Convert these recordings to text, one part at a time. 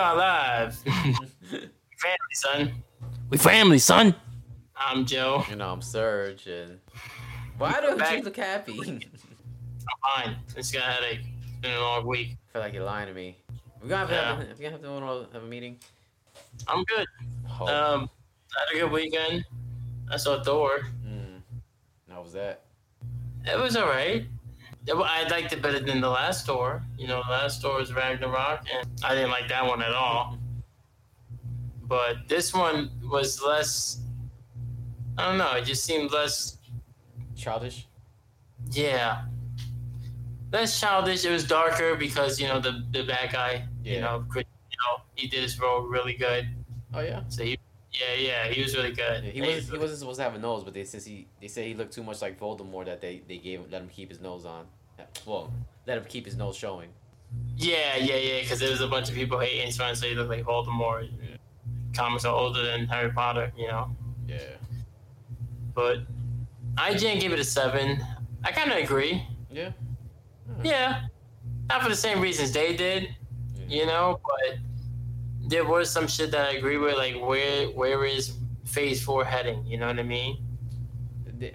are live. family, son. We family, son. I'm Joe. You know, I'm Serge, and why don't Back- you look happy? I'm fine. Just got a headache. It's been a long week. I feel like you're lying to me. We're gonna have to have, a- we gonna have to have a meeting. I'm good. Oh, Um, I had a good weekend. I saw Thor. mm. How was that? It was alright. I liked it better than the last Thor. You know, the last Thor was Ragnarok, and I didn't like that one at all. But this one was less. I don't know. It just seemed less. Childish. Yeah. Less childish. It was darker because you know the the bad guy. You Yeah. know, Chris- you know, he did his role really good. Oh yeah. So he, yeah, yeah, he was really good. Yeah, he was he wasn't supposed to have a nose, but they says he they say he looked too much like Voldemort that they they gave let him keep his nose on. Well, let him keep his nose showing. Yeah, yeah, yeah. Because there was a bunch of people hating, trying to say he looked like Voldemort. Comics are older than Harry Potter, you know. Yeah. But IGN gave it a seven. I kind of agree. Yeah. Yeah, not for the same reasons they did, you know. But there was some shit that I agree with, like where where is Phase Four heading? You know what I mean?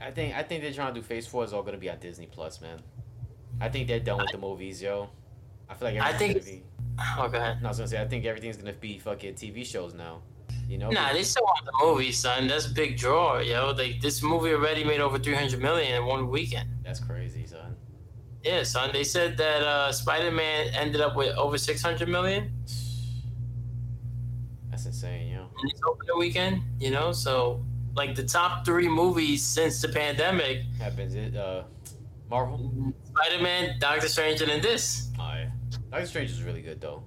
I think I think they're trying to do Phase Four is all gonna be on Disney Plus, man. I think they're done with the movies, yo. I feel like I think gonna be. Oh, go ahead. No, I was gonna say I think everything's gonna be fucking TV shows now. You know? Nah, they still want the movie, son. That's big draw, yo. Like this movie already made over three hundred million in one weekend. That's crazy, son. Yeah, son. They said that uh, Spider Man ended up with over six hundred million That's insane, yo. in its opening weekend. You know, so like the top three movies since the pandemic: Happens it uh Marvel? Spider Man, Doctor Strange, and then this. Yeah. Doctor Strange is really good though.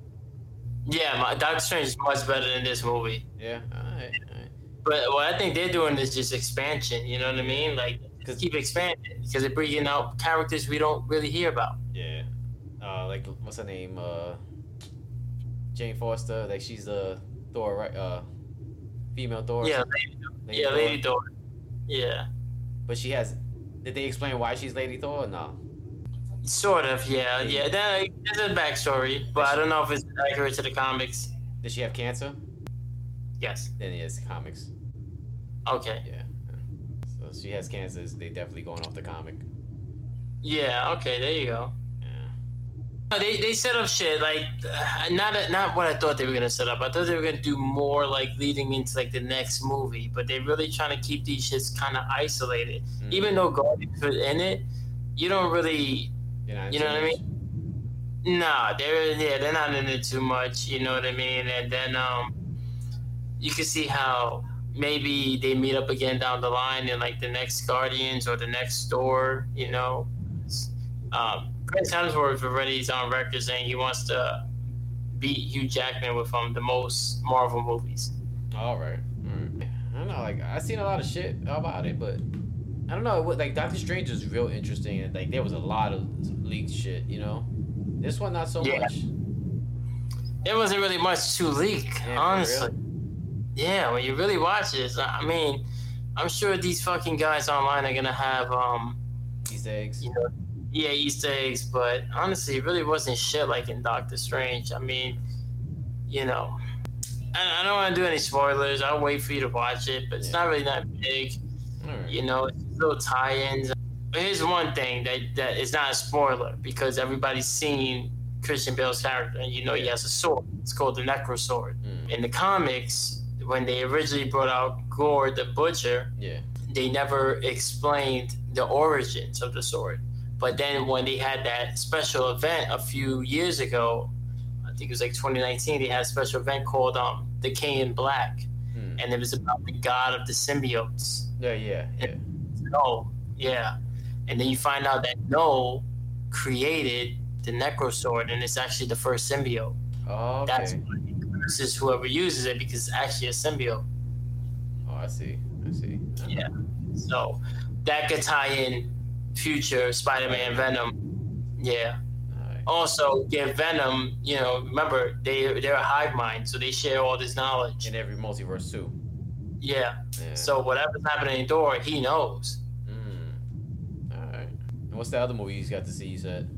Yeah, my, Doctor Strange is much better than this movie. Yeah, alright, alright. But what I think they're doing is just expansion. You know what I mean? Like, just keep expanding because they're bringing out characters we don't really hear about. Yeah. Uh like what's her name? Uh Jane Foster, like she's the Thor, right? Uh female Thor. Yeah, Lady, Lady yeah, Thor. Lady Thor. Yeah, But she has did they explain why she's Lady Thor or no? sort of. Yeah, yeah. That, there's a backstory, but I don't know if it's accurate to the comics. Did she have cancer? Yes. Then yes, comics. Okay. Yeah. So she has cancer, they definitely going off the comic. Yeah. Okay. There you go. Yeah. They, they set up shit like uh, not not what I thought they were gonna set up. I thought they were gonna do more like leading into like the next movie, but they're really trying to keep these shits kind of isolated. Mm. Even though Guardians was in it, you don't really You're You know what I mean? Nah, they're yeah, they're not in it too much. You know what I mean? And then um, you can see how maybe they meet up again down the line in like the next Guardians or the next Thor. You know, um, Chris Hemsworth already is on record saying he wants to beat Hugh Jackman with um the most Marvel movies. All right. All right. I don't know. Like I seen a lot of shit about it, but I don't know. What like Doctor Strange is real interesting, and like there was a lot of leaked shit. You know, this one not so Yeah. much. It wasn't really much to leak, Yeah, honestly. Yeah, when you really watch it, I mean, I'm sure these fucking guys online are gonna have um These eggs. you know, yeah, Easter eggs, but honestly, it really wasn't shit like in Doctor Strange. I mean, you know, I, I don't want to do any spoilers. I'll wait for you to watch it, but it's Yeah. not really that big. Right. You know, it's little tie-ins. But here's one thing that that is not a spoiler because everybody's seen Christian Bale's character, and you know he has a sword. It's called the Necro Sword. Mm. In the comics, when they originally brought out Gorr the Butcher, Yeah. they never explained the origins of the sword. But then when they had that special event a few years ago, I think it was like 2019, they had a special event called um the King in Black, Hmm. and it was about the god of the symbiotes. Yeah. Yeah. Yeah. No, yeah, and then you find out that Knull created the Necro Sword, and it's actually the first symbiote. Oh, okay. That's why he curses whoever uses it because it's actually a symbiote. Oh, I see. I see. Yeah. So that could tie in future Spider-Man Venom. Yeah. Right. Also, get Venom. You know, remember they they're a hive mind, so they share all this knowledge. In every multiverse too. Yeah. Yeah. So whatever's happening in Thor, he knows. Mm. All right. And what's the other movie you got to see? You said.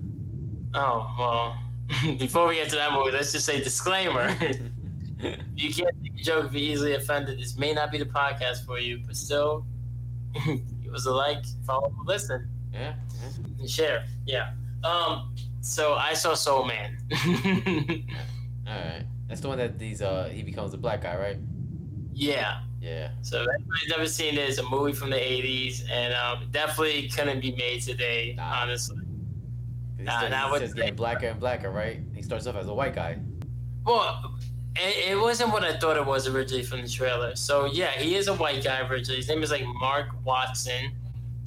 Oh well, before we get to that movie, let's just say disclaimer. you can't take a joke if you're easily offended. This may not be the podcast for you, but still, give us a like, follow, listen, Yeah. share. Yeah. Um. So I saw Soul Man. All right. That's the one that these uh he becomes a black guy, right? yeah. Yeah. So if anybody's never seen it, it's a movie from the '80s, and um, definitely couldn't be made today. Nah. Honestly. He, Nah, starts, nah, he starts getting blacker and blacker, right? He starts off as a white guy. Well, it, it wasn't what I thought it was originally from the trailer. So yeah, he is a white guy originally. His name is like Mark Watson,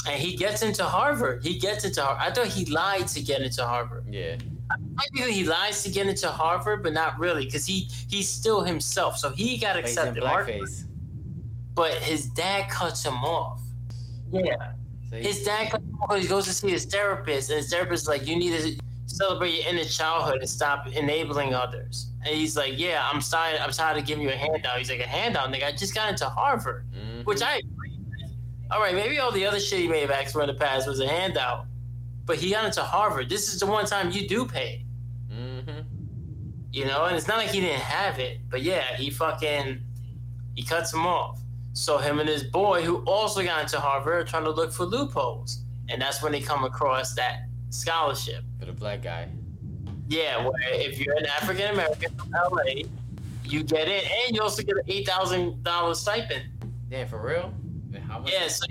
and he gets into Harvard. He gets into Harvard. I thought he lied to get into Harvard. Yeah. Maybe he lies to get into Harvard, but not really, because he he's still himself. So he got But he's in accepted. Mark, blackface. but his dad cuts him off. Yeah, So he, his dad cuts him off. He goes to see his therapist, and his therapist is like, "You need to celebrate your inner childhood and stop enabling others." And he's like, "Yeah, I'm tired. I'm tired of giving you a handout." He's like, "A handout, nigga? I just got into Harvard." Mhm. Which I agree with. All right, maybe all the other shit he may have asked for in the past was a handout, but he got into Harvard. This is the one time you do pay, Mhm. you know. And it's not like he didn't have it, but yeah, he fucking he cuts him off. So him and his boy, who also got into Harvard, are trying to look for loopholes, and that's when they come across that scholarship. For the black guy. Yeah, where if you're an African American from LA, you get it, and you also get an eight thousand dollars stipend. Damn, for real? Much? Yeah, so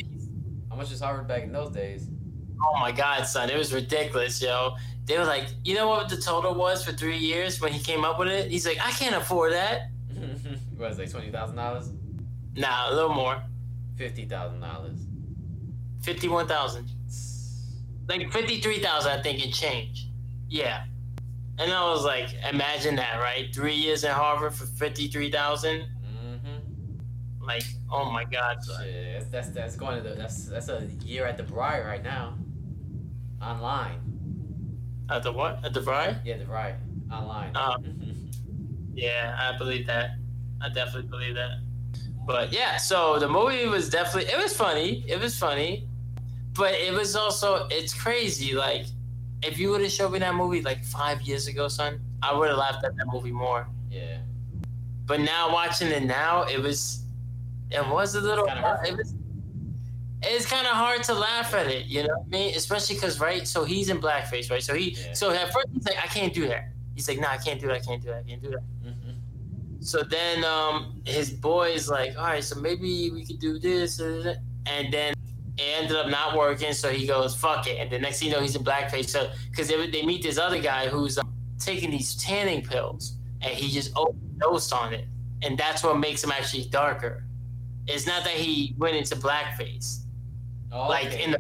How much is Harvard back in those days? Oh my god, son, it was ridiculous, yo. They were like, you know what the total was for three years when he came up with it? He's like, I can't afford that. what was it, like twenty thousand dollars? Nah, a little more. Fifty thousand dollars. Fifty-one thousand. Like fifty-three thousand, I think it changed. Yeah. And I was like, imagine that, right? Three years in Harvard for fifty-three thousand. Like, oh my god, son. Shit, that's, that's that's going to the that's that's a year at the Bri right now. Online. At the what? At the Bri? Yeah, the Bri. Online. Oh. Yeah, I believe that. I definitely believe that. But yeah, so the movie was definitely it was funny. It was funny. But it was also it's crazy. Like if you would have showed me that movie like five years ago, son, I would have laughed at that movie more. yeah. But now watching it now, it was it was a little Kinda it was it's kind of hard to laugh at it, you know what I mean? Especially because, right? So he's in blackface, right? So he, Yeah. so at first he's like, I can't do that. He's like, Nah, I can't do that. I can't do that. I can't do that. Mm-hmm. So then um, his boy is like, all right, so maybe we could do this. uh, And then it ended up not working. So he goes, fuck it. And the next thing you know, he's in blackface. So because they, they meet this other guy who's um, taking these tanning pills and he just overdosed on it. And that's what makes him actually darker. It's not that he went into blackface. Oh, Like in the,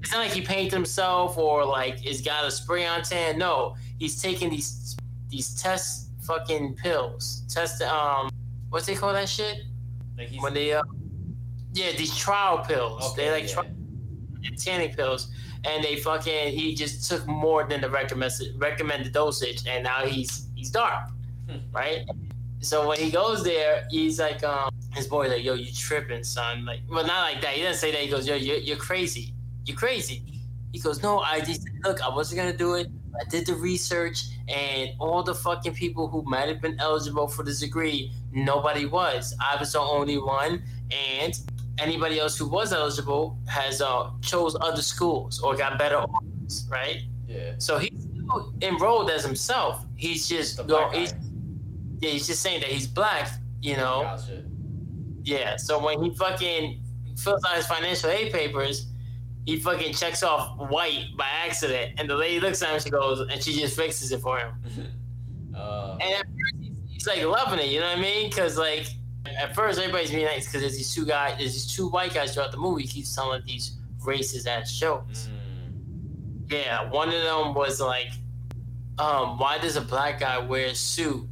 it's not like he painted himself or like he's got a spray on tan. No, he's taking these these test fucking pills. Test um, what's they call that shit? like he's, When they uh, yeah, these trial pills. okay, they like yeah. tri- tanning pills, and they fucking he just took more than the recommended recommended dosage, and now he's he's dark, Hmm. right? So when he goes there, he's like, um, his boy like, yo, you tripping, son? Like, well, not like that. He doesn't say that. He goes, yo, you're, you're crazy. You're crazy. He goes, no, I just look, I wasn't gonna do it. I did the research, and all the fucking people who might have been eligible for this degree, nobody was. I was the only one, and anybody else who was eligible has uh, chose other schools or got better offers, right? yeah. So he enrolled as himself. He's just The go. He's, yeah, he's just saying that he's black. You know. Gotcha. Yeah. So when he fucking fills out his financial aid papers, he fucking checks off white by accident, and the lady looks at him. She goes, and she just fixes it for him. uh, And at first, he's, he's like loving it. You know what I mean? Because like at first, everybody's being nice because there's these two guys, there's these two white guys throughout the movie. He keeps telling these racist ass jokes. mm, Yeah, one of them was like, um, why does a black guy wear a suit?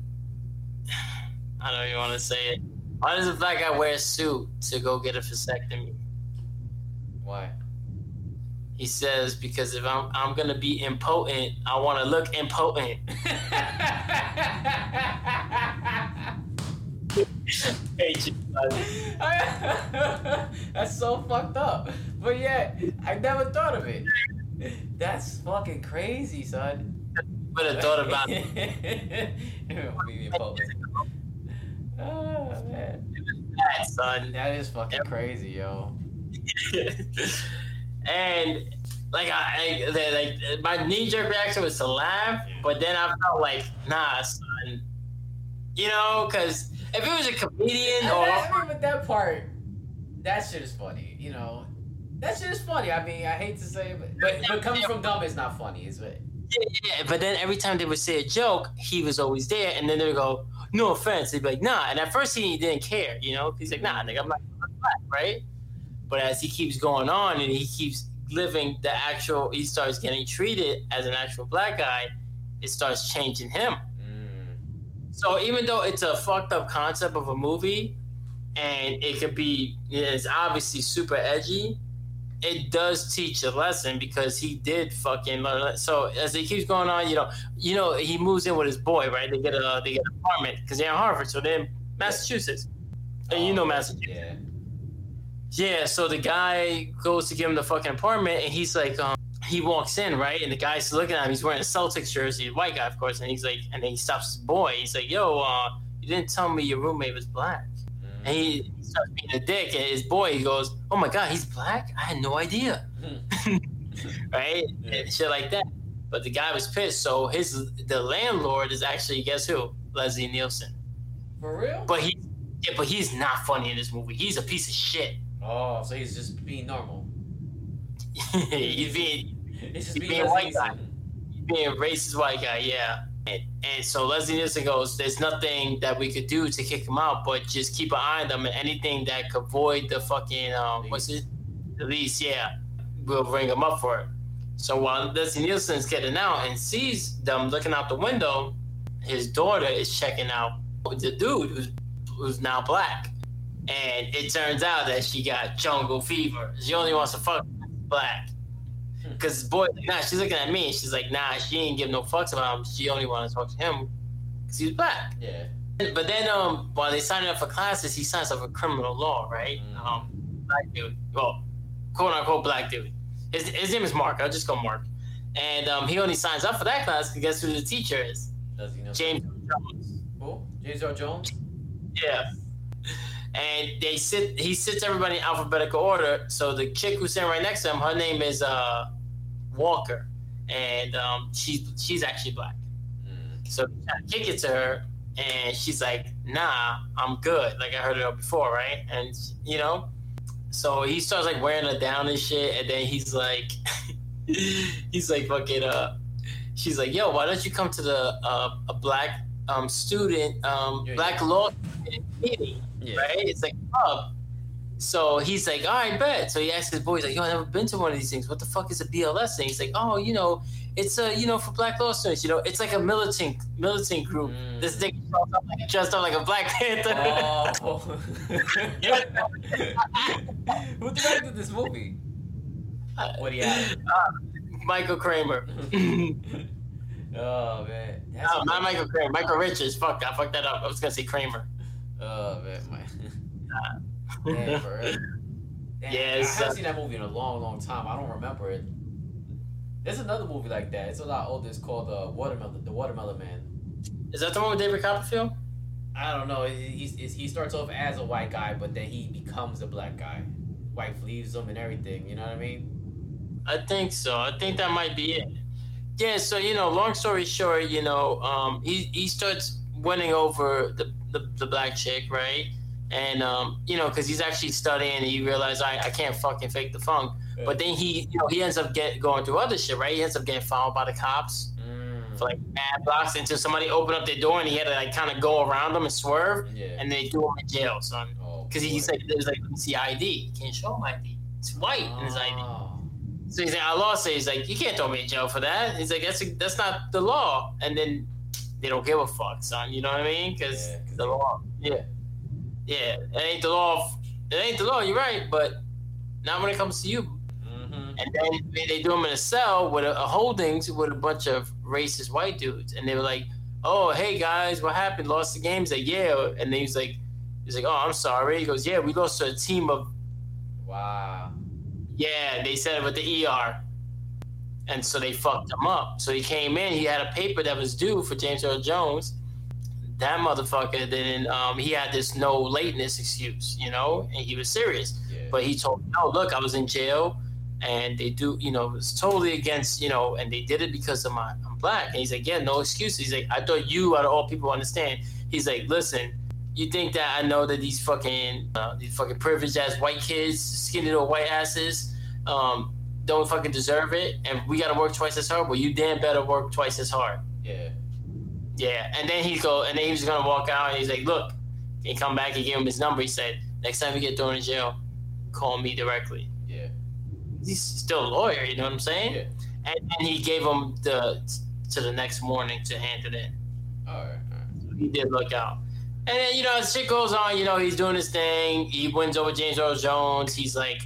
I don't even want to say it. Why does a black guy wear a suit to go get a vasectomy? why? He says because if I'm I'm gonna be impotent, I want to look impotent. Hey, That's so fucked up. But yeah, I never thought of it. That's fucking crazy, son. would have thought about it. Movie public. Oh man, that, son. that is fucking crazy, yo. and like I, I like my knee jerk reaction was to laugh, but then I felt like, nah, son. You know, because if it was a comedian And or I with that part, that shit is funny. You know, that shit is funny. I mean, I hate to say it, but but, but coming from dumb is not funny, is it? Yeah, yeah, but then every time they would say a joke, he was always there, and then they would go, "No offense." He'd be like, "Nah," and at first he didn't care, you know. He's like, "Nah, nigga, I'm not black, right?" But as he keeps going on and he keeps living the actual, he starts getting treated as an actual black guy. It starts changing him. Mm. So even though it's a fucked up concept of a movie, and it could be, it's obviously super edgy. It does teach a lesson because he did fucking learn. So as it keeps going on, you know, you know, he moves in with his boy, right? They get a they get an apartment because they're in Harvard, so they're in Massachusetts, and you know Oh, Massachusetts. Yeah. Yeah, so the guy goes to give him the fucking apartment, and he's like, um, he walks in, right? And the guy's looking at him. He's wearing a Celtics jersey, white guy, of course. And he's like, and then he stops his boy. He's like, yo, uh, you didn't tell me your roommate was black. Mm. And he, he starts being a dick, and his boy, he goes, oh my God, he's black? I had no idea. right? Yeah. And shit like that. But the guy was pissed. So his, the landlord is actually, guess who? Leslie Nielsen. For real? But he, yeah, but he's not funny in this movie. He's a piece of shit. oh, so he's just being normal. he's being He's just He's being, being white guy. Nielsen. being a racist white guy, yeah. And, and so Leslie Nielsen goes, "There's nothing that we could do to kick him out, but just keep an eye on them, and anything that could void the fucking um, what's it, the lease, yeah, we'll bring him up for it." So while Leslie Nielsen's getting out and sees them looking out the window, his daughter is checking out the dude who's who's now black, and it turns out that she got jungle fever. She only wants to fuck black. Cause boy, nah, she's looking at me and she's like, nah, she ain't give no fucks about him. She only wanted to talk to him because he's black. Yeah. But then, um, while they signing up for classes, he signs up for criminal law, right? Mm. Um, black dude, well, quote unquote black dude. His, his name is Mark. I'll just go Mark. And um, he only signs up for that class because guess who the teacher is? Does he know? James Jones. Who? James Earl Jones? Yeah. And they sit. He sits everybody in alphabetical order. So the chick who's sitting right next to him, her name is uh, Walker, and um, she's she's actually black. Mm. So to kick it to her, and she's like, "Nah, I'm good." Like I heard it all before, right? And you know, so he starts like wearing her down and shit, and then he's like, he's like fucking uh, she's like, "Yo, why don't you come to the uh, a black um student um Yeah, black law meeting?" Yeah. right? It's like a pub. So he's like, all right, bet. So he asks his boy, he's like, yo, I've never been to one of these things. What the fuck is a BLS thing? He's like, oh, you know, it's a, you know, for black law students, you know, it's like a militant militant group. Mm. This thing shows up like, dressed up like a Black Panther. Oh. Who directed this movie? What do you have? Uh, Michael Kramer. oh man. That's no, not Michael Kramer. Michael Richards. Fuck, I fucked that up. I was gonna say Kramer. Oh man, my. Uh, For. Damn, Yeah, I haven't uh, seen that movie in a long, long time. I don't remember it. There's another movie like that. It's a lot older. It's called uh, Watermelon, The Watermelon Man. Is that the one with David Copperfield? I don't know. He, he, he starts off as a white guy, but then he becomes a black guy. Wife leaves him and everything. You know what I mean? I think so. I think that might be it. Yeah, so you know, long story short, you know, um, he he starts winning over the the, the black chick, right? And um, you know, because he's actually studying, and he realized I, I can't fucking fake the funk. But then he, you know, he ends up get going through other shit, right? He ends up getting followed by the cops Mm. for like mad blocks until somebody opened up their door, and he had to like kind of go around them and swerve, Yeah. and they threw him in jail, son. oh, Because he boy. said there's like, let me see ID. He can't show him ID. It's white in his ID. Oh. So he's like, I lost it. He's like, you can't throw me in jail for that. He's like, that's that's not the law. And then they don't give a fuck, son. You know what I mean? Because Yeah, the law, yeah, yeah, it ain't the law. It ain't the law. You're right, but not when it comes to you. Mm-hmm. And then they, they do him in a cell with a, a holdings with a bunch of racist white dudes, and they were like, "Oh, hey guys, what happened? Lost the game?" He's like, "Yeah," and then he's like, "He's like, oh, I'm sorry." He goes, "Yeah, we lost to a team of Wow. yeah." They said it with the ER. and so they fucked him up. So he came in. He had a paper that was due for James Earl Jones. That motherfucker didn't. Um, he had this no lateness excuse, you know, and he was serious. Yeah. But he told me, "No, look, I was in jail, and they do, you know, it was totally against, you know, and they did it because of my I'm black." And he's like, "Yeah, no excuses." He's like, "I thought you out of all people understand." He's like, "Listen, you think that I know that these fucking uh, these fucking privileged ass white kids, skinny little white asses, um, don't fucking deserve it, and we gotta work twice as hard. Well, you damn better work twice as hard." yeah. Yeah, and then he go, and then he was gonna walk out, and he's like, "Look," he come back, he gave him his number. He said, "Next time you get thrown in jail, call me directly." Yeah. He's still a lawyer, you know what I'm saying? Yeah. And, and he gave him the to the next morning to hand it in. All right. All right. He did look out. And then you know, as shit goes on, you know, he's doing his thing. He wins over James Earl Jones. He's like,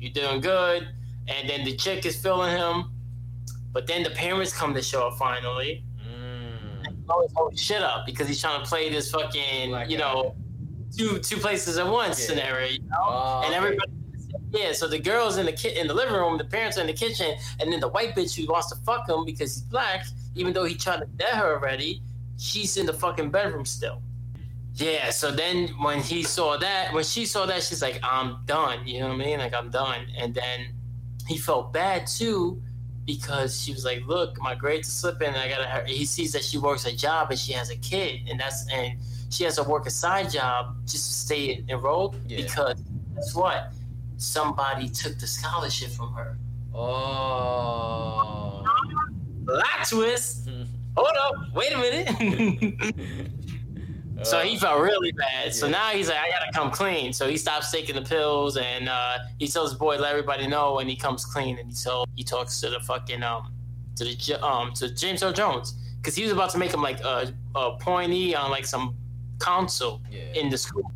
"You're doing good." And then the chick is feeling him. But then the parents come to show up finally. Always hold shit up because he's trying to play this fucking, Black you guy. know, two two places at once Yeah. scenario. You know? Oh, and everybody, yeah. So the girls in the ki- in the living room, the parents are in the kitchen, and then the white bitch who wants to fuck him because he's black, even though he tried to dead her already, she's in the fucking bedroom still. Yeah. So then when he saw that, when she saw that, she's like, "I'm done." You know what I mean? Like I'm done. And then he felt bad too because she was like, "Look, my grades are slipping. And I gotta." Her. He sees that she works a job and she has a kid, and that's and she has to work a side job just to stay enrolled Yeah. because guess what? Somebody took the scholarship from her. Oh. Plot twist. Hold up. Wait a minute. so he felt really bad. So Yeah. now he's like, I gotta come clean. So he stops taking the pills and uh, he tells his boy, let everybody know when he comes clean. And he so he talks to the fucking um to the um to James Earl Jones because he was about to make him like a, a appointee on like some council Yeah. in the school.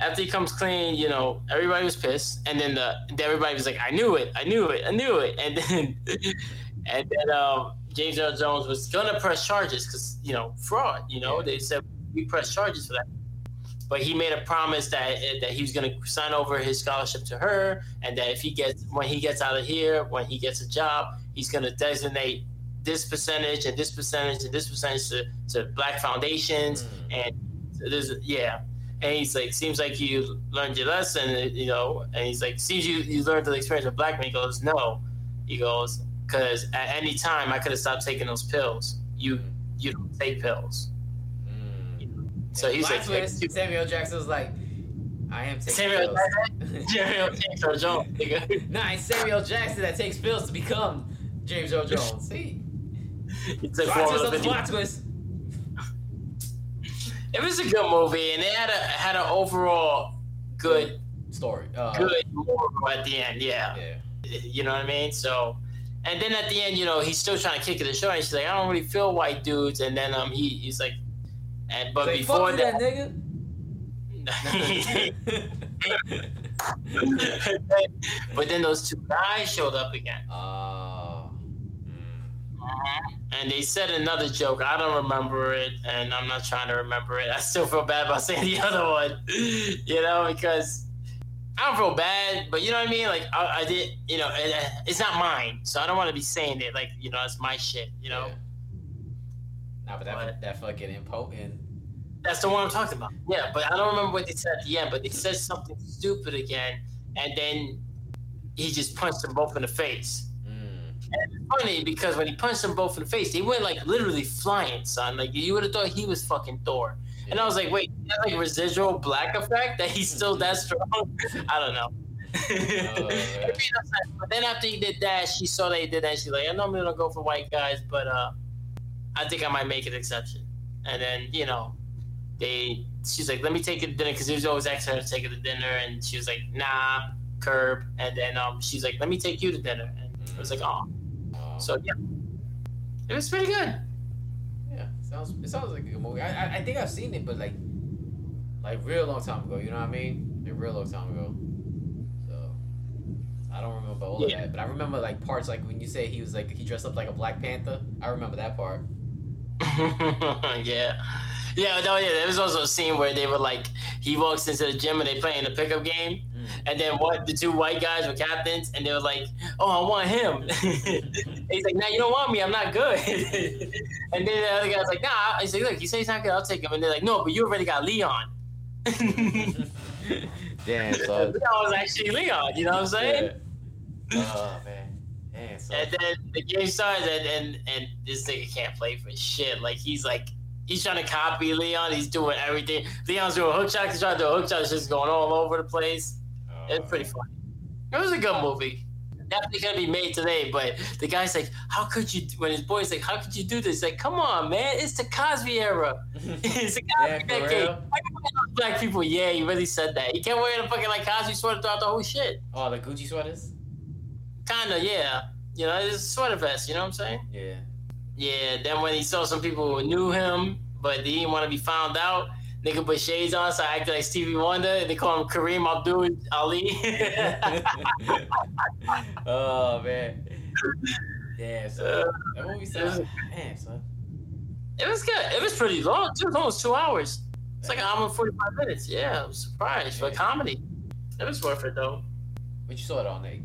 After he comes clean, you know, everybody was pissed, and then the everybody was like, "I knew it, I knew it, I knew it," and then and then um, James Earl Jones was gonna press charges because you know fraud. You know, Yeah. they said we press charges for that, but he made a promise that that he was gonna sign over his scholarship to her, and that if he gets when he gets out of here, when he gets a job, he's gonna designate this percentage and this percentage and this percentage to, to black foundations. Mm. and there's yeah. And he's like seems like you learned your lesson you know. And he's like seems you you learned the experience of black men. He goes no. He goes because at any time i could have stopped taking those pills. You you don't take pills. So he's like twist, Samuel Jackson was like, I am taking Samuel pills. Jerry James Earl Jones, nigga. nah, it's Samuel Jackson that takes pills to become James Earl Jones. See? It's like Plot twist on the plot twist. it was a good movie and it had a had an overall good Story. Uh, good moral at the end yeah Yeah. You know what I mean? So, and then at the end, you know, he's still trying to kick it the show, and she's like, I don't really feel white dudes. And then um, he he's like, and but Like, before that that, nigga. but then those two guys showed up again, Oh. Mm. and they said another joke. I don't remember it, and I'm not trying to remember it. I still feel bad about saying the other one, you know, because. I don't feel bad, but you know what I mean. Like I, I did, you know, it, it's not mine, so I don't want to be saying it. Like you know, it's my shit. You know, Yeah. Nah, but that, But- that fucking impotent. That's the one I'm talking about. Yeah, but I don't remember what they said at the end, but they said something stupid again, and then he just punched them both in the face. Mm. And it's funny because when he punched them both in the face, they went like literally flying, son. Like you would have thought he was fucking Thor. And I was like, wait, is that like residual black effect that he's still that strong? I don't know. man. but then after he did that, she saw that he did that. She's like, I normally don't go for white guys, but uh, I think I might make an exception. And then you know, they she's like, let me take you to dinner because he was always asking her to take her to dinner, and she was like, nah, curb. And then um, she's like, let me take you to dinner, and I was like, oh, so yeah, it was pretty good. Yeah, sounds it sounds like a good movie. I, I I think I've seen it, but like like real long time ago. You know what I mean? Like real long time ago. So I don't remember all of Yeah. that, but I remember like parts like when you say he was like he dressed up like a Black Panther. I remember that part. yeah. Yeah, no, yeah. There was also a scene where they were like, he walks into the gym and they playing a pickup game, Mm. And then what? The two white guys were captains, and they were like, "Oh, I want him." he's like, "Nah, you don't want me. I'm not good." and then the other guy's like, "Nah." He's like, "Look, he says he's not good. I'll take him." And they're like, "No, but you already got Leon." Damn, so Leon was actually Leon. You know what I'm saying? Oh man. So And then the game starts, and, and and this nigga can't play for shit. Like he's like he's trying to copy Leon. He's doing everything. Leon's doing hook shots. He's trying to do a hook shot. It's just going all over the place. It's uh, pretty funny. It was a good movie. Definitely gonna be made today. But the guy's like, "How could you?" When his boy's like, "How could you do this?" Like, come on, man. It's the Cosby era. it's the Cosby Yeah, decade. real? Why you wearing those Black people. Yeah, he really said that. He kept wearing a fucking like Cosby sweater throughout the whole shit. Oh, the Coogi sweaters? Kinda, yeah. You know, it's a sweater vest. You know what I'm saying? Yeah. Yeah, then when he saw some people who knew him, but they didn't want to be found out, they could put shades on, so I acted like Stevie Wonder, and they call him Kareem Abdul Ali. oh man. Yeah, so Uh, that movie sounds man, son. it was good. It was pretty long, too. It was almost two hours. It's like an hour and 45 minutes. Yeah, I was surprised for a comedy. It was worth it, though. But you saw it on Nate.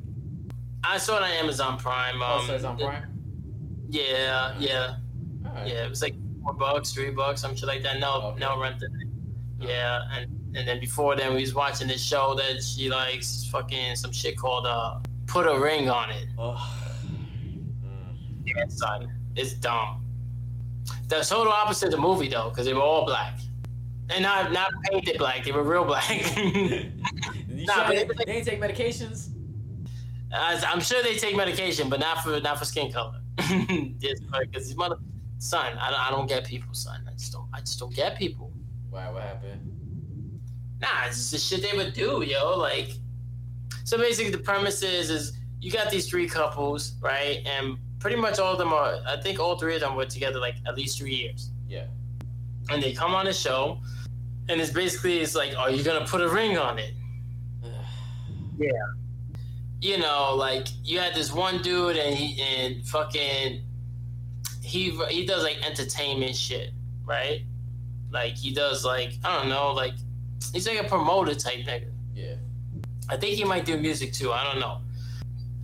I saw it on Amazon Prime. Um, Oh, so it's on Prime? Yeah, yeah, Alright. yeah. It was like four bucks, three bucks, some shit like that. No, Okay. no rented. Yeah, and and then before then we was watching this show that she likes, fucking some shit called uh, "Put a Ring on It." Oh. Mm. Yeah, son, it's dumb. The total opposite of the movie though, because they were all black, and not not painted black. They were real black. Nah, sure they, it they ain't take medications? As- I'm sure they take medication, but not for not for skin color. Just because these mother son, I don't, I don't get people, son. I just don't I just don't get people. Why? what happened? Nah, it's just the shit they would do, yo. Like, so basically, the premise is is you got these three couples, right? And pretty much all of them are. I think all three of them were together like at least three years. Yeah. And they come on the show, and it's basically it's like, are you gonna put a ring on it? You know, like you had this one dude and he and fucking he he does like entertainment shit, right? Like he does like I don't know, like he's like a promoter type nigga. yeah. I think he might do music too. I don't know.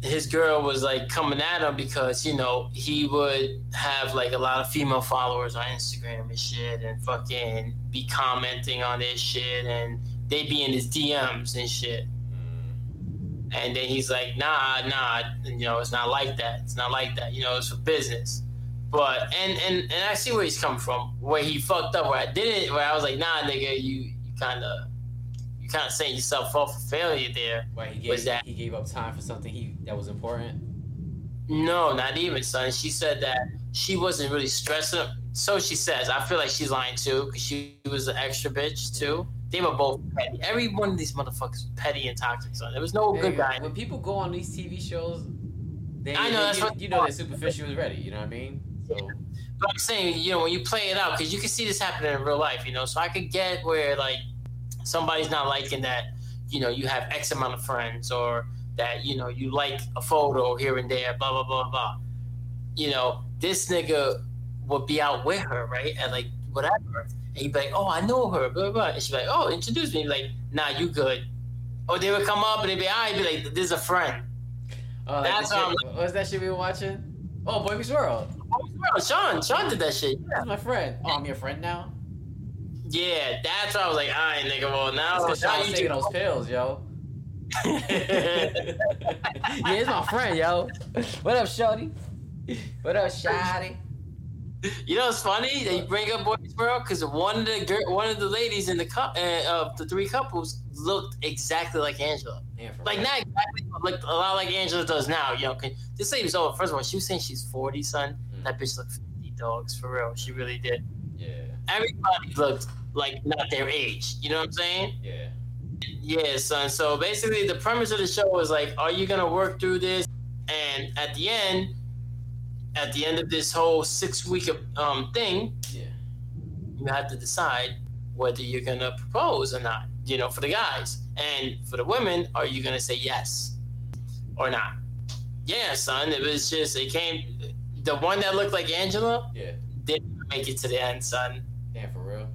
His girl was like coming at him because you know he would have like a lot of female followers on Instagram and shit, and fucking be commenting on this shit, and they'd be in his DMs and shit. And then he's like, nah, nah, you know, it's not like that. It's not like that. You know, it's for business. But and and and I see where he's coming from. Where he fucked up. Where I didn't. Where I was like, nah, nigga, you you kind of you kind of setting yourself up for failure there. Why he Was gave that- he gave up time for something he that was important? No, not even, son. She said that she wasn't really stressing. So she says. I feel like she's lying too, because she was an extra bitch too. They were both petty. Every one of these motherfuckers was petty and toxic, son. There was no good guy. When people go on these TV shows, they, I know, they- that's you, what- you know that superficial is ready. You know what I mean? So But I'm saying, you know, when you play it out, because you can see this happening in real life, you know, so I could get where, like, somebody's not liking that, you know, you have X amount of friends or that, you know, you like a photo here and there, blah, blah, blah, blah. You know, this nigga would be out with her, right? And, like, whatever. And he'd be like, oh, I know her, blah, blah, blah. And she'd be like, oh, introduce me. Like, nah, you good. Or they would come up and they'd be, ah, all right, be like, this is a friend. oh, like That's the how shit, what's that shit we were watching? Oh, Boy Meets World. Oh, Sean, Sean did that shit. That's my friend. Oh, I'm your friend now. Yeah, that's why I was like, all right, nigga, well, now, That's because now Sean was you taking those pills, yo. yeah, it's my friend, yo. What up, Shorty? What up, Shotty? You know what's funny? They bring up Boys World because one of the one of the ladies in the cup uh, of the three couples looked exactly like Angela. Yeah, Like real. not exactly, but looked a lot like Angela does now. You know, this lady's old. First of all, she was saying she's forty, son. Mm. That bitch looked fifty dogs for real. She really did. Yeah, Everybody looked like not their age. You know what I'm saying? yeah. Yeah, son. So basically, the premise of the show was like, are you gonna work through this? And at the end, at the end of this whole six week um thing, Yeah. you have to decide whether you're gonna propose or not. You know, for the guys and for the women, are you gonna say yes or not? Yeah, son. It was just it came. The one that looked like Angela Yeah. didn't make it to the end, son. Damn, for real.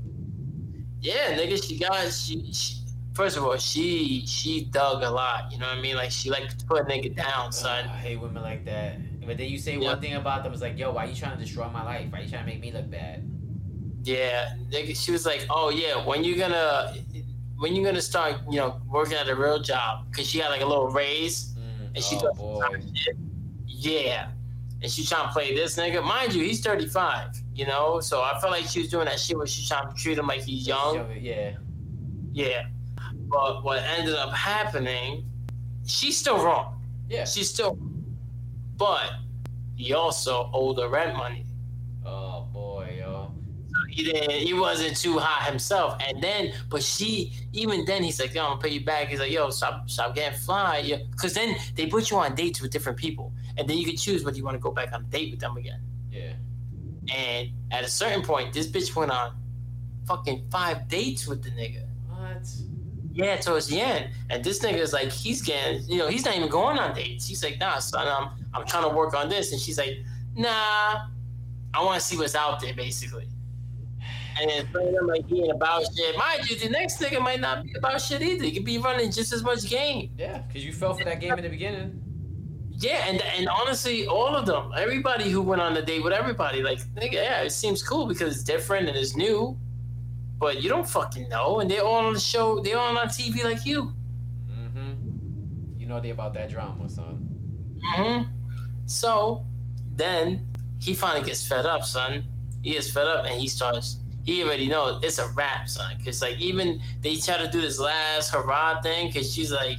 Yeah, nigga, she got she, she first of all, she she dug a lot. You know what I mean? Like she liked to put a nigga down, son. I hate women like that. But then you say Yeah. one thing about them, it's like, yo, why you trying to destroy my life? Why you trying to make me look bad? Yeah, she was like, "Oh yeah, when you gonna when you gonna start, you know, working at a real job?" Because she got like a little raise, Mm, and she oh does boy. some shit. Yeah, and she trying to play this nigga. Mind you, he's thirty five. You know, so I felt like she was doing that shit where she trying to treat him like he's young. Yeah. Yeah, but what ended up happening, she's still wrong. Yeah. She's still, but he also owed her rent money. Oh boy, yo. he didn't he wasn't too hot himself and then but she even then he's like yo i'm gonna pay you back he's like yo stop stop getting fly yeah because then they put you on dates with different people and then you can choose whether you want to go back on a date with them again Yeah. and at a certain point this bitch went on fucking five dates with the nigga What? Yeah towards the end. And this nigga is like he's getting you know he's not even going on dates. He's like nah son i'm, I'm trying to work on this. And she's like nah i want to see what's out there basically. And then him like he ain't about shit. Mind you the next nigga might not be about shit either. He could be running just as much game. Yeah, because you fell for that game in the beginning. yeah and and honestly all of them everybody who went on the date with everybody like nigga yeah it seems cool because it's different and it's new but you don't fucking know and they're all on the show they're all on tv like you Mm-hmm. You know they about that drama, son. hmm So then he finally gets fed up, son. He gets fed up and he starts. He already knows it's a wrap, son. Cause like even they try to do this last hurrah thing, cause she's like,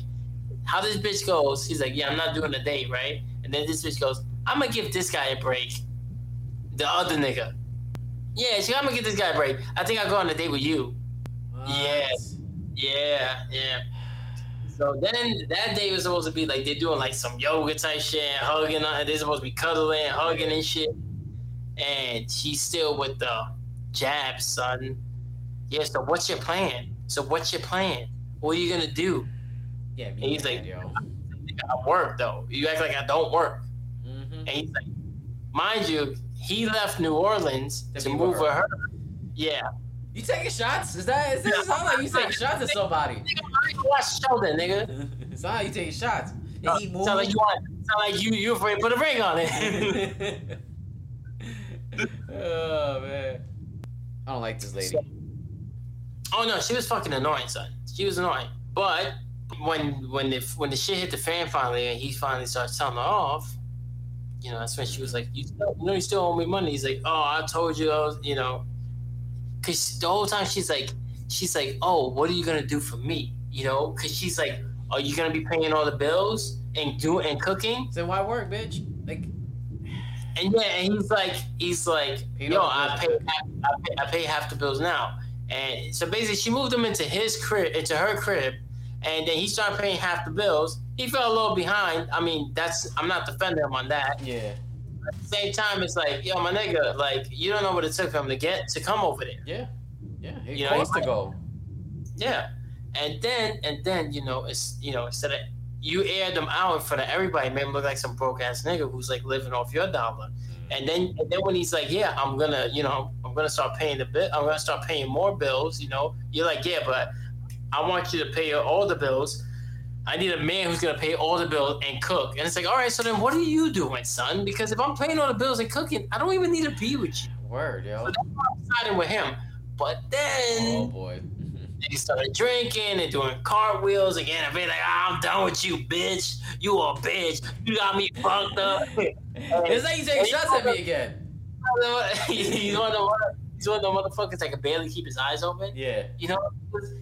"How this bitch goes?" He's like, "Yeah, I'm not doing a date, right?" And then this bitch goes, "I'm gonna give this guy a break." The other nigga. Yeah, she, I'm gonna give this guy a break. I think I'll go on a date with you. What? Yes. Yeah, yeah. So then that day was supposed to be like they're doing like some yoga type shit, and hugging. on- They're supposed to be cuddling, hugging and shit. And she's still with the jab, son. Yeah. So what's your plan? So what's your plan? What are you gonna do? Yeah, me He's mad, like- yo. I work though. You act like I don't work. Mm-hmm. And he's like, mind you, he left New Orleans To to, with move her. with her. Yeah. You taking shots? Is that? Is this sound like you taking shots at somebody? Nigga, watch Sheldon, nigga. it's not like you taking shots. And Uh, he sound like you want. Sound like you you afraid to put a ring on it. oh man, I don't like this lady. So- oh no, she was fucking annoying, son. She was annoying. But when when the when the shit hit the fan finally, and he finally starts telling her off, you know, that's when she was like, "You still, you know, you still owe me money." He's like, "Oh, I told you, I was, you know," because the whole time she's like, she's like, "Oh, what are you gonna do for me?" You know, because she's like, "Are you gonna be paying all the bills and do and cooking?" So why work, bitch? Like, And yeah, and he's like, he's like, yo, I pay, half, I pay, I pay half the bills now. And so basically, she moved him into his crib, into her crib, and then he started paying half the bills. He fell a little behind. I mean, that's I'm not defending him on that. yeah, At the same time, it's like, yo, my nigga, like you don't know what it took for him to get to come over there. yeah, yeah. It You know, to go. Yeah, and then and then you know it's you know instead of you aired them out in front of everybody, made him look like some broke ass nigga who's like living off your dollar. Mm. And then and then when he's like, yeah, I'm gonna you know I'm gonna start paying the bill. I'm gonna start paying more bills. You know, you're like, yeah, but I want you to pay all the bills. I need a man who's gonna pay all the bills and cook. And it's like, all right, so then what are you doing, son? Because if I'm paying all the bills and cooking, I don't even need to be with you. Word, yo. So that's why I'm siding with him. But then Oh boy. they started drinking and doing cartwheels again. And be like, "Ah, I'm done with you, bitch. You a bitch. You got me fucked up. it's like you taking shots at me again. he's one of the he's one of the motherfuckers that can barely keep his eyes open. Yeah. You know,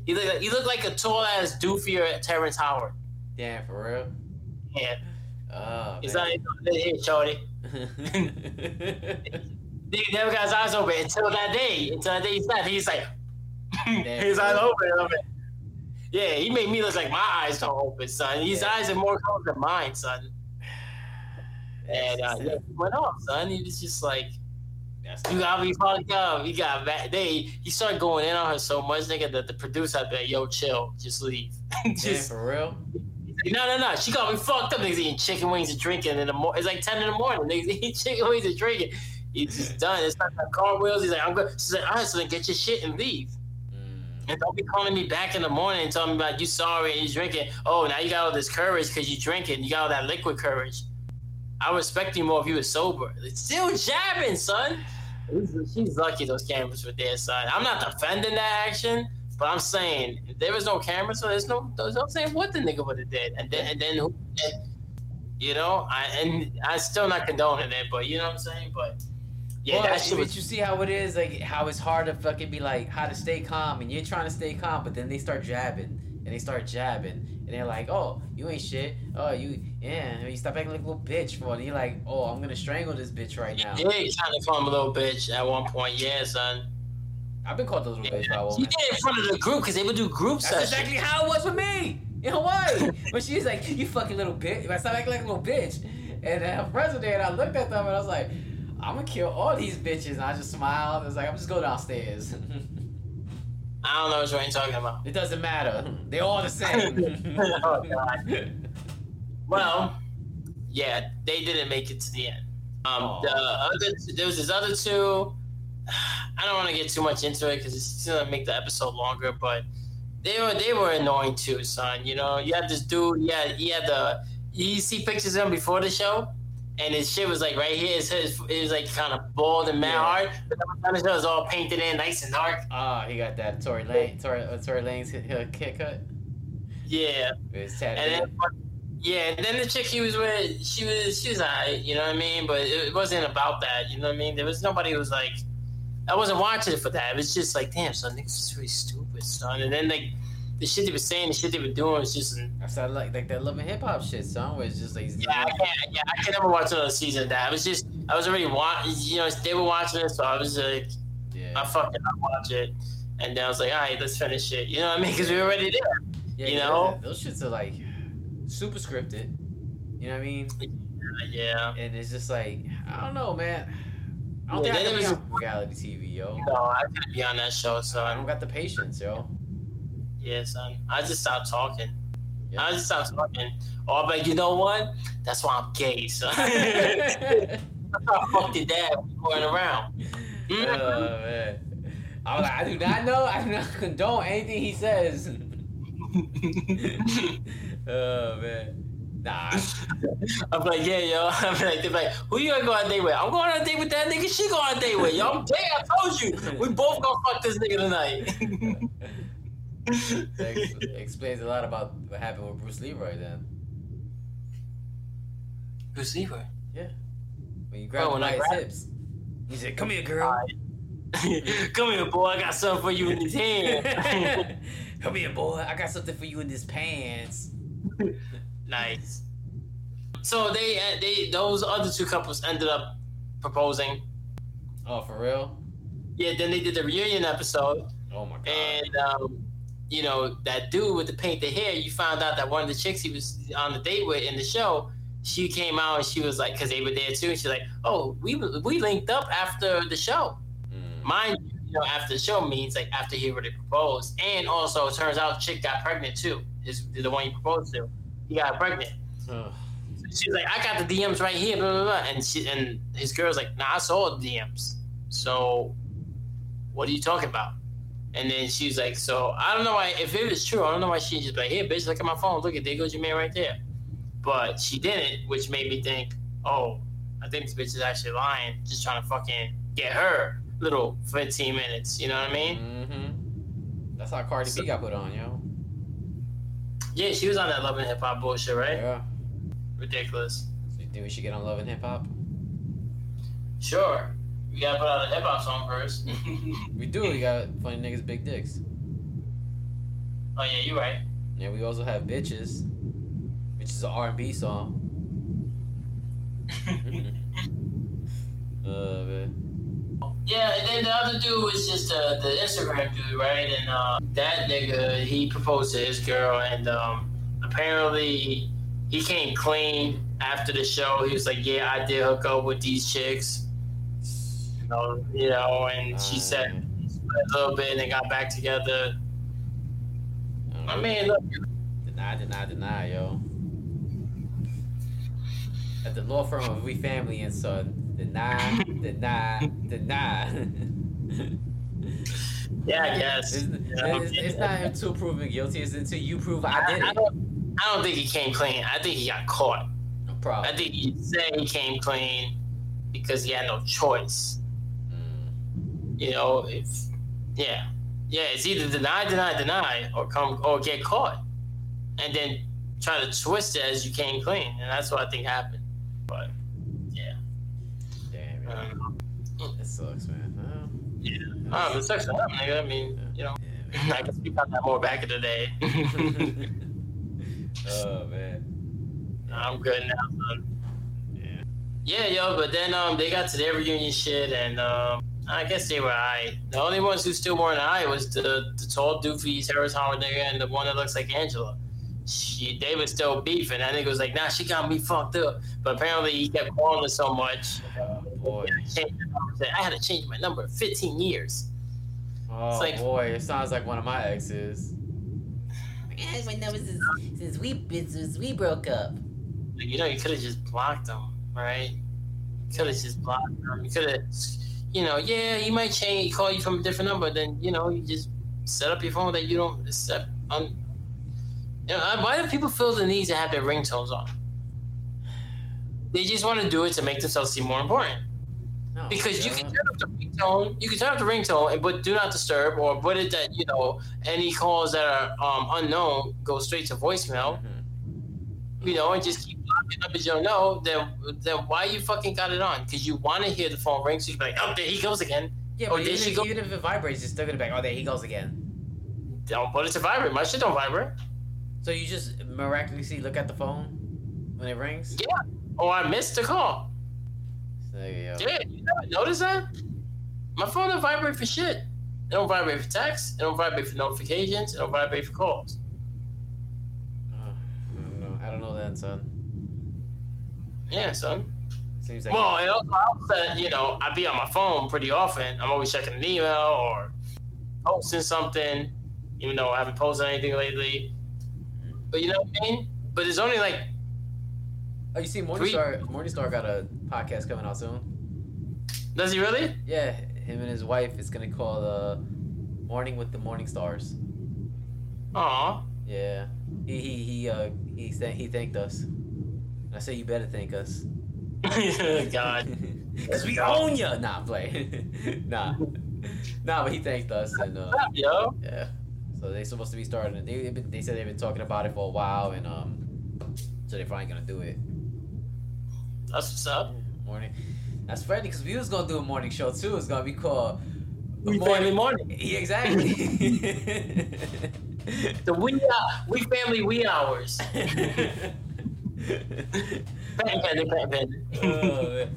he look, he look like a tall ass doofier Terrence Howard. Damn, for real. Yeah, Oh, he's man. not here, shorty. He never got his eyes open until that day. Until that day he snapped. He's like, his eyes open. Yeah, he made me look like my eyes don't open, son. His Yeah. eyes are more closed than mine, son. And uh, yeah, he went off, son. He was just like, That's you got me fucked up. He got mad. They he started going in on her so much, nigga, that the producer had like, yo, chill, just leave. Just for real. he's like, no, no, no. She got me fucked up. Niggas eating chicken wings and drinking in the morning. It's like ten in the morning. Niggas eating chicken wings and drinking. He's just done. It's like car wheels. He's like, I'm good. She's like, all right, so then get your shit and leave. Mm, And don't be calling me back in the morning and telling me about you sorry and you drinking. Oh, now you got all this courage because you drinking. You got all that liquid courage. I respect you more if you were sober. It's still jabbing, son. She's lucky those cameras were there, son. I'm not defending that action, but I'm saying if there was no camera, so there's no. I'm saying what the nigga would have did, and then and then who, and, you know, I and I still not condoning it, but you know what I'm saying, but. Yeah, well, that shit was... you see how it is, like how it's hard to fucking be like how to stay calm, and you're trying to stay calm, but then they start jabbing and they start jabbing, and they're like, "Oh, you ain't shit. Oh, you yeah." And You stop acting like a little bitch for it. you're like, "Oh, I'm gonna strangle this bitch right now." Yeah, trying to call him a little bitch at one point. Yeah, son. I've been called a little yeah. bitch by a woman. Yeah, in front of the group because they would do group That's sessions. exactly how it was with me in Hawaii. but she's like, "You fucking little bitch." I stop acting like a little bitch, and her friends were there, and I looked at them and I was like, "I'm gonna kill all these bitches." And I just smiled. I was like, "I'm just go downstairs." I don't know what you're talking about. It doesn't matter. They're all the same. oh god. well, yeah, they didn't make it to the end. Um, the other there was this other two. I don't want to get too much into it because it's gonna make the episode longer, but they were they were annoying too, son. You know, you had this dude. Yeah, he had the. You see pictures of him before the show and his shit was like right here. His, his it was like kind of bald and mad yeah. hard, but the show was all painted in, nice and dark. Ah, he got that Tory Lane, Tory, uh, Tory Lanez kick cut. Yeah. and then, yeah, and then the chick he was with, she was she was alright, you know what I mean? But it wasn't about that, you know what I mean? There was nobody who was like, I wasn't watching it for that. It was just like, damn, son, niggas is really stupid, son. And then like the shit they were saying, the shit they were doing was just. I said like like that Love and Hip Hop shit, son. Where it's just like. Yeah, I can't. Yeah, I can never watch another season of that. I was just, I was already watching. You know, they were watching it, so I was like, yeah. I fucking I watch it, and then I was like, all right, let's finish it. You know what I mean? Because we were already there. Yeah, you know, those shits are like super scripted. You know what I mean? Yeah. And it's just like I don't know, man. I don't yeah, think I can be on reality TV, yo. No, I can't be on that show, so I don't got the patience, yo. Yeah, son. I just stopped talking. Yeah. I just stopped talking. Oh, but you know what? That's why I'm gay, son. That's how fuck your dad going around. Mm-hmm. Oh man. I was like, I do not know. I do not condone anything he says. oh man. Nah. I'm like, yeah, yo. I'm like, they're like, who you gonna go on a date with? I'm going on a date with that nigga. She going on a date with. Yo, I'm dead. I told you. We both gonna fuck this nigga tonight that explains a lot about what happened with Bruce Leroy then. Bruce Leroy? Yeah. When you grabbed oh, him by his hips. He said, Come here, girl. Come here, boy. I got something for you in this hand. Come here, boy. I got something for you in this pants. nice. So they uh, they those other two couples ended up proposing. Oh, for real? Yeah. Then they did the reunion episode. Oh my god. And um, you know, that dude with the painted hair, you found out that one of the chicks he was on the date with in the show, she came out and she was like, because they were there too, and she's like, oh, we we linked up after the show. Mm. Mind you, you know, after the show means like after he already proposed, and also it turns out chick got pregnant too. Is the one he proposed to, he got pregnant. she's like, I got the DMs right here, blah, blah, blah. and she and his girl's like, Nah, I saw the DMs. So, what are you talking about? And then she was like, so I don't know why, if it was true, I don't know why she just like, hey, bitch, look at my phone. Look at, there goes your man right there. But she didn't, which made me think, oh, I think this bitch is actually lying, just trying to fucking get her little 15 minutes. You know what I mean? Mm-hmm. That's how Cardi so, B got put on, yo. Yeah, she was on that Love and Hip Hop bullshit, right? Yeah. Ridiculous. So you think we should get on Love and Hip Hop? Sure. We gotta put out a hip hop song first. we do. We gotta funny niggas, big dicks. Oh yeah, you right. Yeah, we also have bitches, which is an R and B song. uh, man. Yeah, and then the other dude was just uh, the Instagram dude, right? And uh, that nigga, he proposed to his girl, and um, apparently he came clean after the show. He was like, "Yeah, I did hook up with these chicks." Know, you know, and she said a little bit and they got back together. I mean, look. Deny, deny, deny, yo. At the law firm of We Family and Son, deny, deny, deny. Yeah, I guess. It's, Yeah, it's, it's not until proven guilty. It's until you prove I did I, I it. don't, I don't think he came clean. I think he got caught. Probably. I think he said he came clean because he had no choice. Mm. You know, if yeah, yeah, it's either deny, deny, deny, or come or get caught, and then try to twist it as you came clean, and that's what I think happened. But yeah, Damn, man. um, It sucks, man. Well, yeah. Oh, it sucks for him, nigga. I mean, you know, yeah, I guess we got that more back in the day. oh man. I'm good now, son. Yeah. Yeah, yo, but then um they got to their reunion shit and um I guess they were I. The only ones who still weren't I was the the tall doofy Terrence Howard nigga and the one that looks like Angela. She they were still beefing. That nigga was like, nah, she got me fucked up. But apparently he kept calling her so much. Oh boy. I changed the number. Said, I had to change my number 15 years. Oh like- boy, it sounds like one of my exes. Yeah, my number since since we since we broke up. You know, you could have just blocked him, right? You could have just blocked him. You could have, you know, yeah, he might change, call you from a different number. Then you know, you just set up your phone that you don't accept. On, you know, why do people feel the need to have their ringtones on? They just want to do it to make themselves seem more important. No, Because you can turn up the ringtone, you can turn up the ringtone and put do not disturb or put it that you know any calls that are um, unknown go straight to voicemail Mhm. You know, and just keep blocking numbers you don't know, then then why you fucking got it on? Because you want to hear the phone ring, so you be like, oh, there he goes again. Yeah, Oh, but did even if, go- even if it vibrates, it's still gonna be like, oh, there he goes again. Don't put it to vibrate. My shit don't vibrate. So you just miraculously look at the phone when it rings. Yeah. Oh, I missed the call. So, yo. Yeah, you never notice that? My phone don't vibrate for shit. It don't vibrate for text. It don't vibrate for notifications. It don't vibrate for calls. Oh, I don't know. I don't know that, son. Yeah, son. Seems like Well, it also helps that, you know, I be on my phone pretty often. I'm always checking an email or posting something, even though I haven't posted anything lately. But you know what I mean? But it's only like, Oh, you see, Three- Morningstar. Morningstar got a podcast coming out soon. does he really? Yeah, him and his wife is gonna call uh, Morning with the Morning Stars. Aw. Yeah, he he he uh he thank he thanked us. And I say you better thank us. God. Cause we own ya. Nah, I'm nah, nah, but he thanked us and uh, Yo. yeah. So they supposed to be starting. They they said they've been talking about it for a while and um, so they're finally gonna do it. That's what's up. Morning. That's funny because we was gonna do a morning show too. It's gonna be called We family morning. Yeah, exactly. The we uh, we family we hours. Oh, man.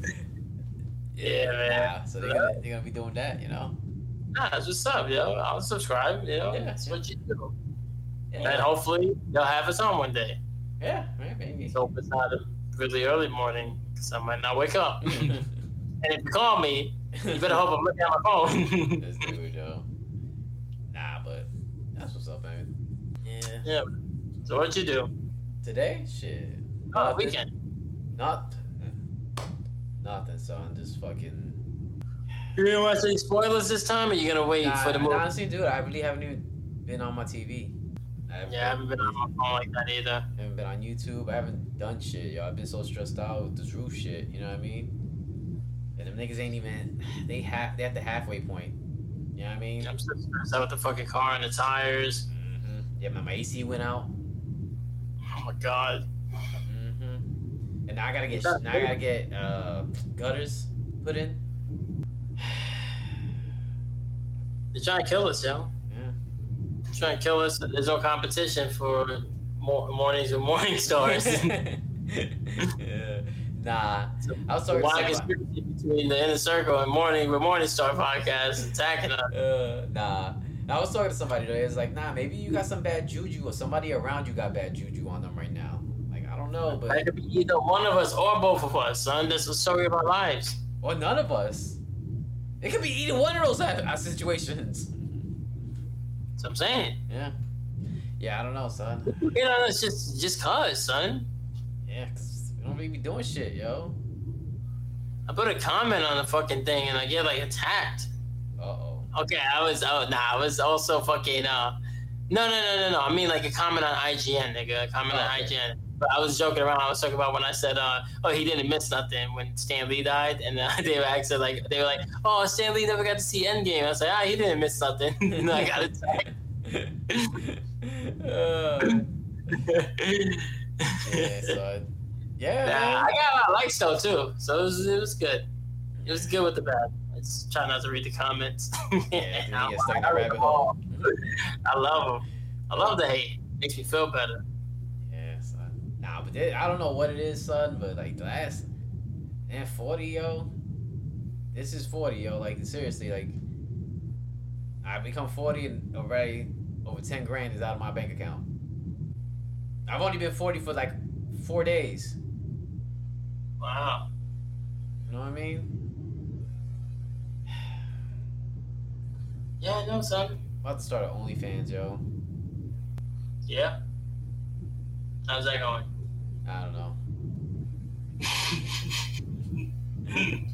Yeah, man. Nah, so they're gonna, they're gonna be doing that, you know. Nah, that's what's up, yo. I'll subscribe, you know. Yeah, that's yeah. what you do. And hopefully they'll have us on one day. yeah right, maybe. So it's not a really early morning because I might not wake up. and if you call me, you better hope I'm looking at my phone. This dude, yo. Nah, but that's what's up, man. Yeah. yeah. So what you do? Today, shit. Oh, Nothing. weekend. Not. Nothing, so I'm Just fucking. You gonna watch any spoilers this time, or you gonna wait Nah, for the movie? honestly, dude, I really haven't even been on my TV. I haven't, yeah, I haven't been on my phone like that either. I haven't been on YouTube. I haven't done shit, yo. I've been so stressed out with this roof shit. You know what I mean? And them niggas ain't even. They have. They at the halfway point. You know what I mean? I'm still stressed out with the fucking car and the tires. Mm-hmm. Yeah, man, my AC went out. Oh my god. Mm-hmm. And now I gotta get. Now I gotta get uh, gutters put in. They're trying to kill us, yo. Yeah. They're trying to kill us. There's no competition for mor- mornings with morning stars. yeah. Nah, I was talking to Why somebody. conspiracy between the inner circle and morning with Morning Star podcast attacking us? Uh, nah. I was talking to somebody today. It's like, nah, maybe you got some bad juju, or somebody around you got bad juju on them right now. Like, I don't know, but It could be either one of us or both of us, son. That's the story of our lives. or none of us. It could be either one of those uh, uh, situations. That's what I'm saying. Yeah. Yeah, I don't know, son. You know, it's just just cause, son. Yeah, 'cause don't be doing shit, yo. I put a comment on the fucking thing and I get like attacked. Uh oh. Okay, I was. Oh, nah, I was also fucking. Uh, no, no, no, no, no. I mean, like a comment on IGN, nigga. A comment Oh, on okay. IGN. But I was joking around. I was talking about when I said, uh, "Oh, he didn't miss nothing" when Stan Lee died, and uh, they were actually like, they were like, "Oh, Stan Lee never got to see Endgame." I was like, "Ah, he didn't miss nothing." and I got it. Uh, yeah. Yeah, Nah. I got a lot of likes though too, so it was, it was good. It was good with the bad. Let's try not to read the comments. Yeah, I, you get stuck in I read them all. hole. I love them. I love the hate. Makes me feel better. Yeah, son. Nah, but I don't know what it is, son. But like the last, man, forty, yo. This is forty, yo. Like seriously, like I become forty and already over ten grand is out of my bank account. I've only been forty for like four days. Wow. You know what I mean? Yeah, I know, son. I'm about to start an OnlyFans, yo. Yeah. How's that going? I don't know.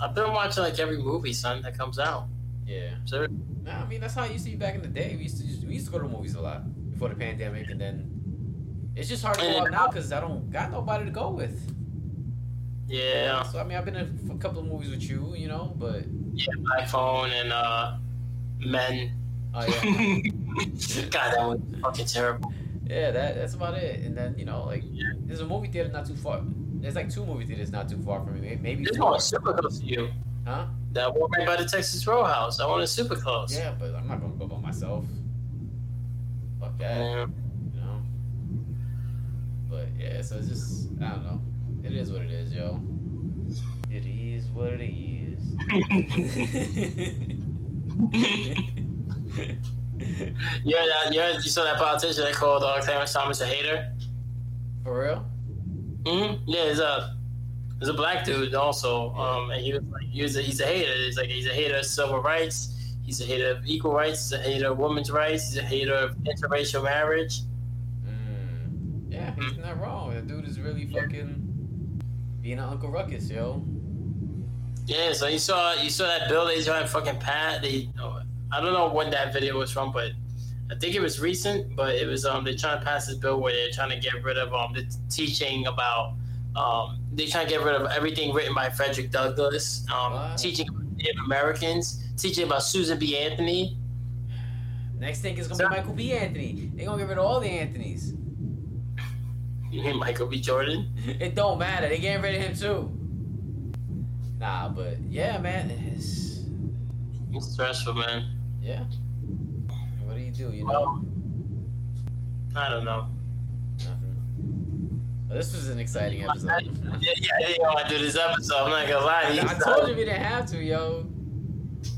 I've been watching like every movie, son, that comes out. Yeah. So Nah, I mean that's how it used to be back in the day. We used to just, we used to go to movies a lot before the pandemic, and then it's just hard to go out now because I don't got nobody to go with. yeah, So I mean, I've been in a couple of movies with you, you know, but yeah, iPhone and uh, Men. oh yeah, God, that was fucking terrible. yeah, that that's about it. And then you know, like Yeah. there's a movie theater not too far. There's like two movie theaters not too far from me. Maybe This two. one super close to you. Huh? That one right by the Texas Roadhouse. That one is super close. Yeah, but I'm not gonna go by myself. Fuck that. Yeah. You know. But yeah, so it's just I don't know. It is what it is, yo. It is what it is. Yeah, that, yeah, you saw that politician that called uh, Clarence Thomas a hater. For real? hmm Yeah, he's a he's a black dude also. Um, and he was like, he was a, he's a hater. He's like he's a hater of civil rights. He's a hater of equal rights. He's a hater of women's rights. He's a hater of interracial marriage. He's not wrong. The dude is really fucking being an Uncle Ruckus, yo. Yeah, so you saw you saw that bill to fucking pat. They I don't know when that video was from, but I think it was recent. But it was um they're trying to pass this bill where they're trying to get rid of um the teaching about um they're trying to get rid of everything written by Frederick Douglass. Um, What? teaching Native Americans, teaching about Susan B. Anthony. Next thing is gonna Sir? be Michael B. Anthony. They're gonna get rid of all the Anthonys. You mean Michael B. Jordan? It don't matter. They getting rid of him too. Nah, but yeah, man. It's, It's stressful, man. yeah. What do you do? You know, Well, I don't know. Well, this was an exciting episode. Yeah, yeah, I didn't want to do this episode. I'm not gonna lie. to you. I told you we didn't have to, yo.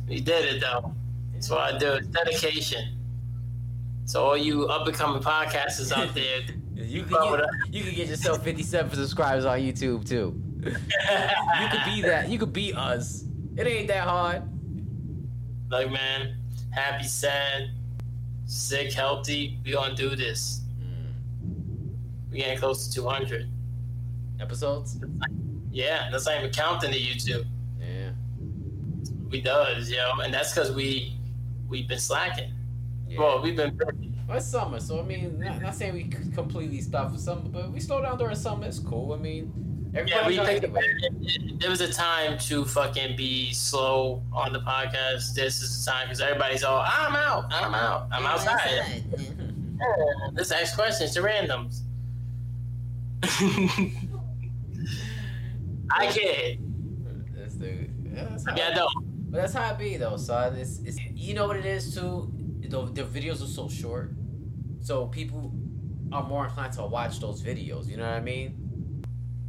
You did it though. That's what I do. It's dedication. So all you up and coming podcasters out there, You could, you, you could get yourself 57 subscribers on YouTube too. You could be that. You could be us. It ain't that hard. like man, happy, sad, sick, healthy. We gonna do this. Hmm. We getting close to 200. Episodes? Yeah, that's not even counting the YouTube. Yeah. We does, yo, and that's because we we've been slacking. yeah. Well, we've been busy. Well, it's summer, so I mean, not, not saying we completely stop for summer, but we slow down during summer. It's cool. I mean, Yeah, everybody we got think anyway. there was a time to fucking be slow on the podcast. This is the time because everybody's all, I'm out, I'm out, I'm outside. Yeah, Let's ask questions to randoms. I kid. That's the. Yeah, that's I mean, I don't. But that's how it be though, So It's, it's you know what it is too. The, the videos are so short, so people are more inclined to watch those videos. You know what I mean?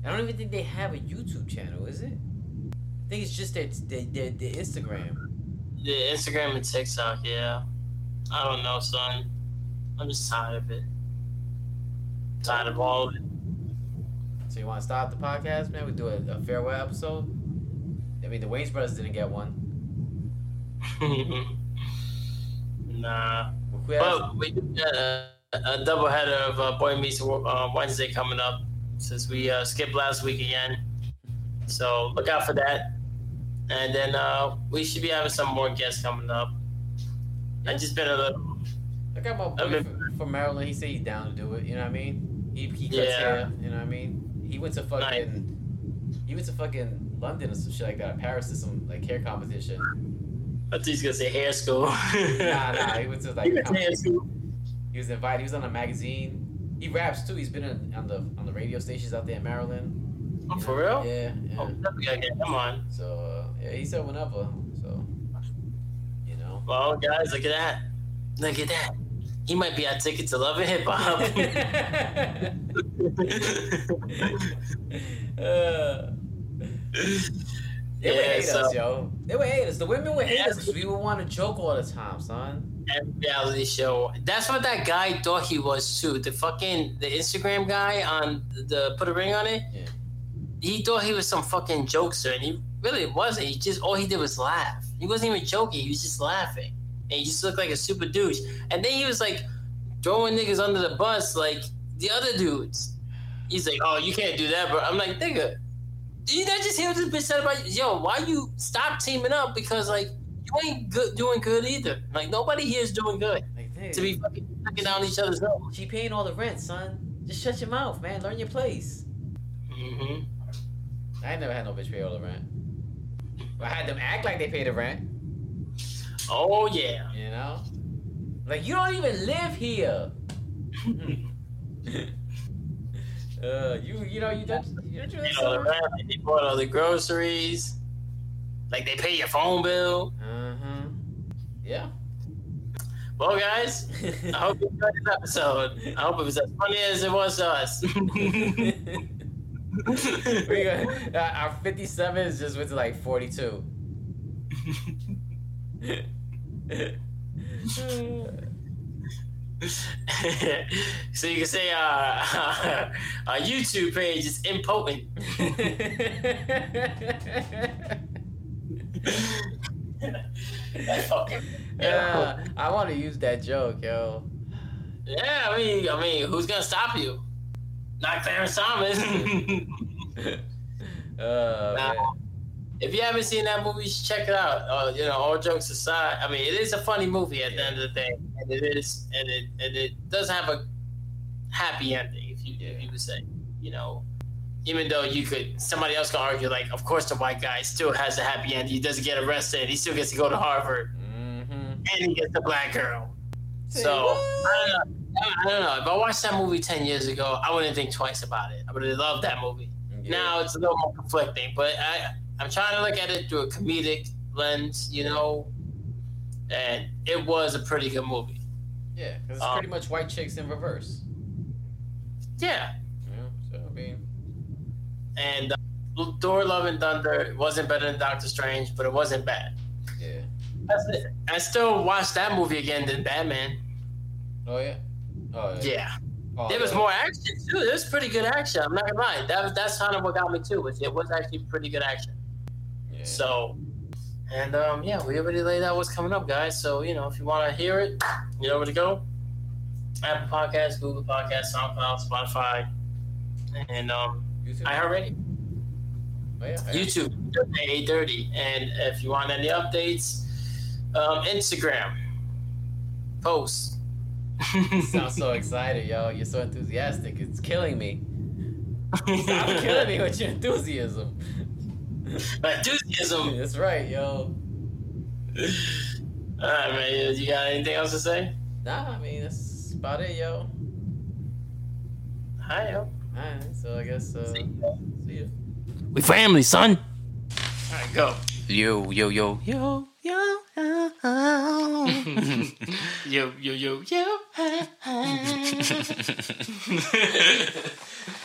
I don't even think they have a YouTube channel, is it? I think it's just their their, their, their Instagram. The Instagram and TikTok, yeah. I don't know, son. I'm just tired of it. Tired of all of it. So you want to stop the podcast, man? We do a, a farewell episode. I mean, the Wayans brothers didn't get one. nah. We'll quit us- But we do got a, a double header of uh, Boy Meets uh, Wednesday coming up since we uh, skipped last week again. So look out for that. and then uh, we should be having some more guests coming up. I just been a little. I got my boy from, from Maryland. He said he's down to do it. You know what I mean? He he cuts Yeah. hair. You know what I mean? He went to fucking. He went to fucking London or some shit like that. Paris to some like hair competition. I thought he was gonna say hair school. Nah, nah. He went to like. He to hair school. He was invited. He was on a magazine. He raps too. He's been in, on the on the radio stations out there in Maryland. Oh, for real? Yeah. yeah. Oh, we gotta get him on. So uh, yeah, he said whenever. So you know. Well, guys, look at that. Look at that. He might be our ticket to love and hip hop. uh, they would Yeah, hate so- us, yo. They would hate us. The women would hate Yeah. us because we would want to joke all the time, son. and reality show. That's what that guy thought he was too. The fucking the Instagram guy on the put a ring on it. Yeah. He thought he was some fucking jokester, and he really wasn't. He just all he did was laugh. He wasn't even joking. He was just laughing, and he just looked like a super douche. And then he was like throwing niggas under the bus, like the other dudes. He's like, "Oh, you can't do that, bro." I'm like, "Nigga, you not just hear what this bitch said about you? Yo, why you stop teaming up? Because like." You ain't good, doing good either. Like nobody here is doing good Like, to be fucking knocking down each other's nose. she paying all the rent, son. Just shut your mouth, man. Learn your place. hmm I never had no bitch pay all the rent. I had them act like they pay the rent. Oh yeah. You know? Like, you don't even live here. uh, you, you know, you don't, you don't do They that all the rent, they bought all the groceries. Like they pay your phone bill. Uh-huh. Yeah. Well, guys, I hope you enjoyed this episode. I hope it was as funny as it was to us. we got, uh, our 57 just went to like 42. so you can say uh, our YouTube page is impotent. fucking yeah, I want to use that joke, yo. Yeah, I mean, I mean, who's gonna stop you? Not Clarence Thomas. Now, man. If you haven't seen that movie, you should check it out. Uh, you know, all jokes aside, I mean, it is a funny movie at the end of the day, and it is, and it and it does have a happy ending, if you if you would say, you know, even though you could, somebody else can argue like, of course, the white guy still has a happy ending. He doesn't get arrested. He still gets to go to Harvard, Mm-hmm. and he gets the black girl. Say So what? I don't know. I don't know. If I watched that movie ten years ago, I wouldn't think twice about it. I would have loved that movie. Yeah. Now it's a little more conflicting, but I I'm trying to look at it through a comedic lens, you know. And it was a pretty good movie. Yeah, because it's Um, pretty much white chicks in reverse. Yeah. Yeah, so I mean, And uh, Thor: Love and Thunder wasn't better than Doctor Strange, but it wasn't bad. yeah. That's it. I still watched that movie again than Batman. Oh yeah. Oh yeah. Yeah. Oh, There was yeah. more action too. There was pretty good action. I'm not gonna lie. That was that's kind of what got me too. Was it was actually pretty good action. So, and um, yeah, we already laid out what's coming up, guys. So you know, if you want to hear it, you know where to go. Apple Podcasts, Google Podcasts, SoundCloud, Spotify, and um, YouTube. iHeartRadio, oh, yeah. YouTube, eight thirty. And if you want any updates, um, Instagram posts. Sounds so excited, yo. You're so enthusiastic. It's killing me. Stop killing me with your enthusiasm. Enthusiasm. That's right, yo. All right, man. You got anything else to say? Nah, I mean that's about it, yo. Hi, yo. Alright, so I guess uh, See ya. see ya. We family, son. All right, go. Yo, Yo, yo, yo, yo, yo. yo, yo, yo, yo.